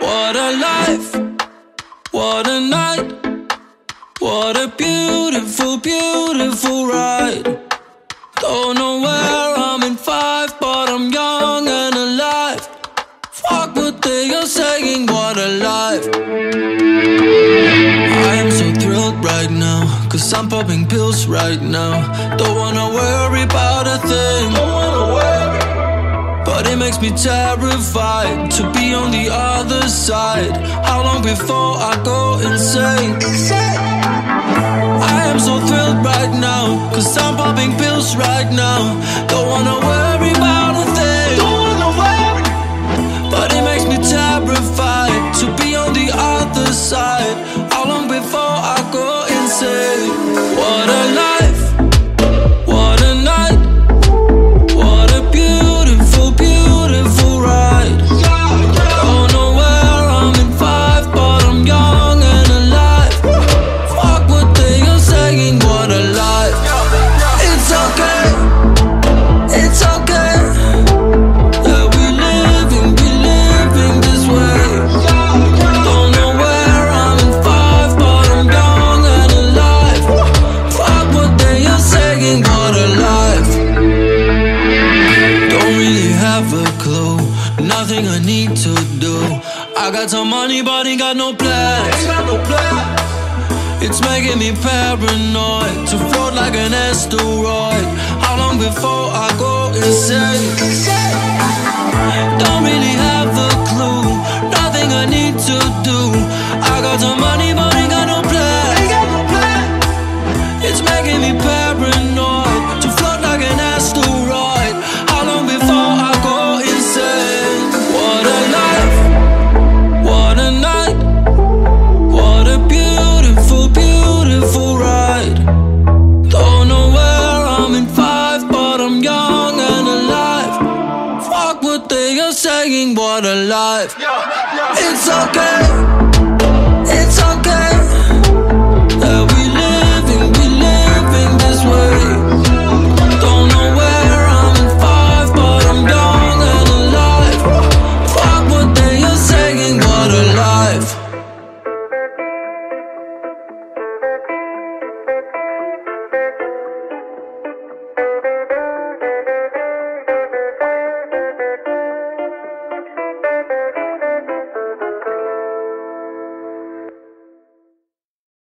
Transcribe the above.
What a life, what a night, what a beautiful, beautiful ride. Don't know where I'm in five, but I'm young and alive. Fuck what they are saying, what a life. I am so thrilled right now, cause I'm popping pills right now. Don't wanna worry about a thing. But it makes me terrified to be on the other side. How long before I go insane? I am so thrilled right now, cause I'm popping pills right now. Don't wanna worry about a thing. Don't wanna worry. But it makes me terrified to be on the other side. Are saying, what a life. Don't really have a clue. Nothing I need to do. I got some money, but ain't got no plans. It's making me paranoid to float like an asteroid. How long before I go insane? Don't really have a clue. Nothing I need to do. I got some money, but ain't got no plans. It's making me paranoid saying, what a life. It's okay, it's okay.